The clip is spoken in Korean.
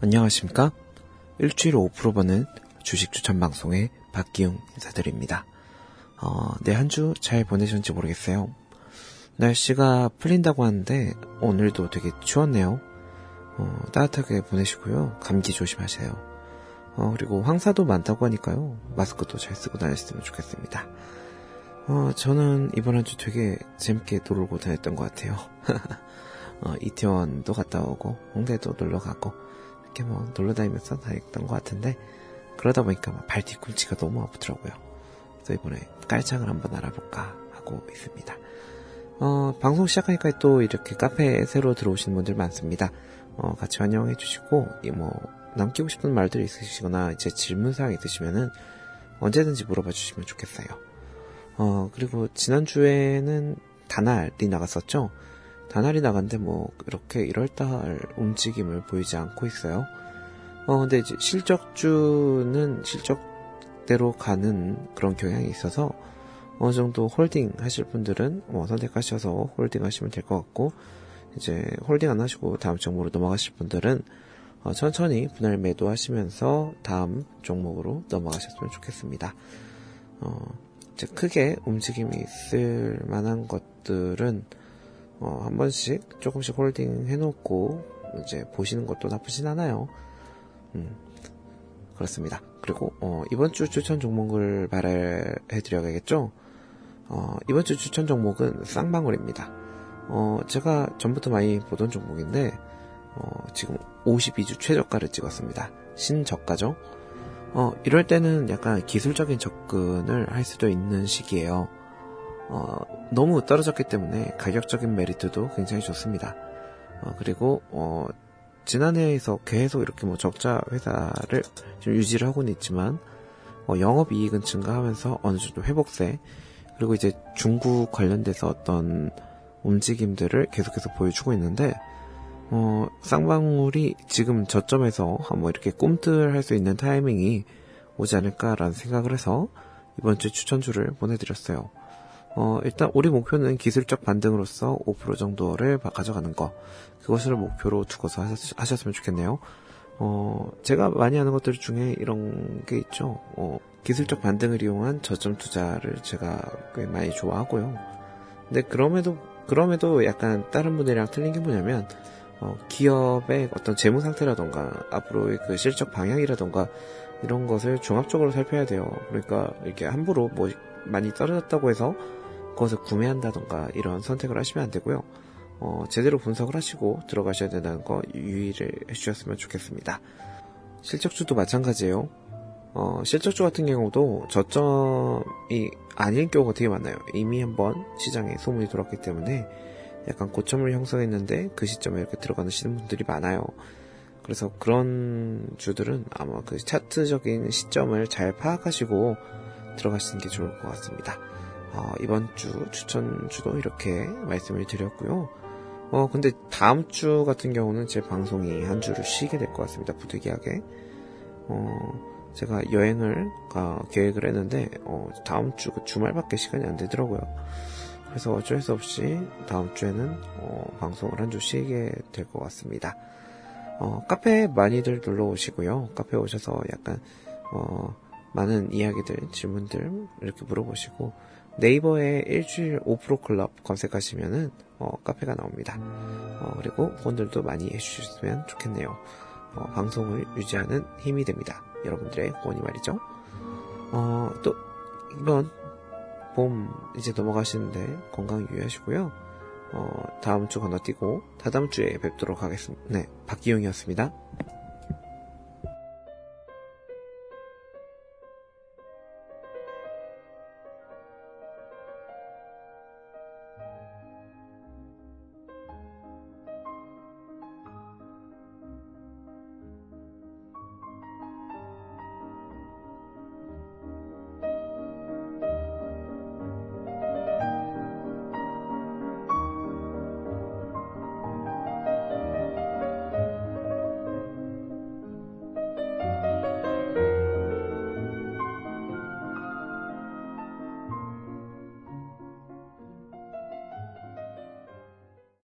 안녕하십니까? 일주일에 5% 버는 주식 추천 방송의 박기용 인사드립니다. 어, 네, 한 주 잘 보내셨는지 모르겠어요. 날씨가 풀린다고 하는데 오늘도 되게 추웠네요. 어, 따뜻하게 보내시고요. 감기 조심하세요. 어, 그리고 황사도 많다고 하니까요. 마스크도 잘 쓰고 다녔으면 좋겠습니다. 어, 저는 이번 한 주 되게 재밌게 놀고 다녔던 것 같아요. 어, 이태원도 갔다 오고, 홍대도 놀러 가고, 이렇게 뭐 놀러 다니면서 다녔던 것 같은데, 그러다 보니까 발 뒤꿈치가 너무 아프더라고요. 그래서 이번에 깔창을 한번 알아볼까 하고 있습니다. 어, 방송 시작하니까 또 이렇게 카페에 새로 들어오시는 분들 많습니다. 어, 같이 환영해 주시고, 뭐, 남기고 싶은 말들 있으시거나, 이제 질문사항 있으시면은 언제든지 물어봐 주시면 좋겠어요. 어, 그리고 지난주에는 다날이 나갔었죠? 다날이 나갔는데 뭐, 이렇게 1월달 움직임을 보이지 않고 있어요. 어, 근데 이제 실적주는 실적대로 가는 그런 경향이 있어서 어느 정도 홀딩 하실 분들은 뭐 선택하셔서 홀딩 하시면 될 것 같고, 이제 홀딩 안 하시고 다음 종목으로 넘어가실 분들은 어, 천천히 분할 매도하시면서 다음 종목으로 넘어가셨으면 좋겠습니다. 어, 이제 크게 움직임이 있을 만한 것들은 어, 한 번씩 조금씩 홀딩 해놓고 이제 보시는 것도 나쁘진 않아요. 음, 그렇습니다. 그리고 어, 이번 주 추천 종목을 말해드려야겠죠. 어, 이번 주 추천 종목은 쌍방울입니다. 어, 제가 전부터 많이 보던 종목인데 어, 지금 52주 최저가를 찍었습니다. 신저가죠. 어, 이럴 때는 약간 기술적인 접근을 할 수도 있는 시기예요. 어, 너무 떨어졌기 때문에 가격적인 메리트도 굉장히 좋습니다. 어, 그리고 어, 지난해에서 계속 이렇게 뭐 적자 회사를 좀 유지를 하고는 있지만 어, 영업 이익은 증가하면서 어느 정도 회복세 그리고 이제 중국 관련돼서 어떤 움직임들을 계속해서 보여주고 있는데 어, 쌍방울이 지금 저점에서 한번 이렇게 꿈틀할 수 있는 타이밍이 오지 않을까라는 생각을 해서 이번 주 추천주를 보내드렸어요. 어, 일단 우리 목표는 기술적 반등으로서 5% 정도를 가져가는 거. 그것을 목표로 두고서 하셨, 으면 좋겠네요. 어, 제가 많이 하는 것들 중에 이런 게 있죠. 어, 기술적 반등을 이용한 저점 투자를 제가 꽤 많이 좋아하고요. 근데 그럼에도, 그럼에도 약간 다른 분들이랑 틀린 게 뭐냐면, 어, 기업의 어떤 재무 상태라던가, 앞으로의 그 실적 방향이라던가, 이런 것을 종합적으로 살펴야 돼요. 그러니까 이렇게 함부로 뭐 많이 떨어졌다고 해서 그것을 구매한다던가 이런 선택을 하시면 안 되고요. 어, 제대로 분석을 하시고 들어가셔야 된다는 거 유의를 해주셨으면 좋겠습니다. 실적주도 마찬가지예요. 어, 실적주 같은 경우도 저점이 아닌 경우가 되게 많아요. 이미 한번 시장에 소문이 돌았기 때문에 약간 고점을 형성했는데 그 시점에 이렇게 들어가시는 분들이 많아요. 그래서 그런 주들은 아마 그 차트적인 시점을 잘 파악하시고 들어가시는 게 좋을 것 같습니다. 어, 이번 주 추천주도 이렇게 말씀을 드렸고요. 어, 근데 다음 주 같은 경우는 제 방송이 한 주를 쉬게 될 것 같습니다. 부득이하게. 어, 제가 여행을 어, 계획을 했는데, 어, 다음 주그 주말밖에 시간이 안 되더라고요. 그래서 어쩔 수 없이 다음 주에는 어, 방송을 한 주 쉬게 될 것 같습니다. 어, 카페에 많이들 놀러 오시고요. 카페 오셔서 약간 어, 많은 이야기들, 질문들 이렇게 물어보시고 네이버에 일주일 5% 클럽 검색하시면은 어, 카페가 나옵니다. 어, 그리고 후원들도 많이 해주셨으면 좋겠네요. 어, 방송을 유지하는 힘이 됩니다. 여러분들의 후원이 말이죠. 어, 또 이번 봄 이제 넘어가시는데 건강 유의하시고요. 어, 다음 주 건너뛰고 다다음 주에 뵙도록 하겠습니다. 네, 박기용이었습니다.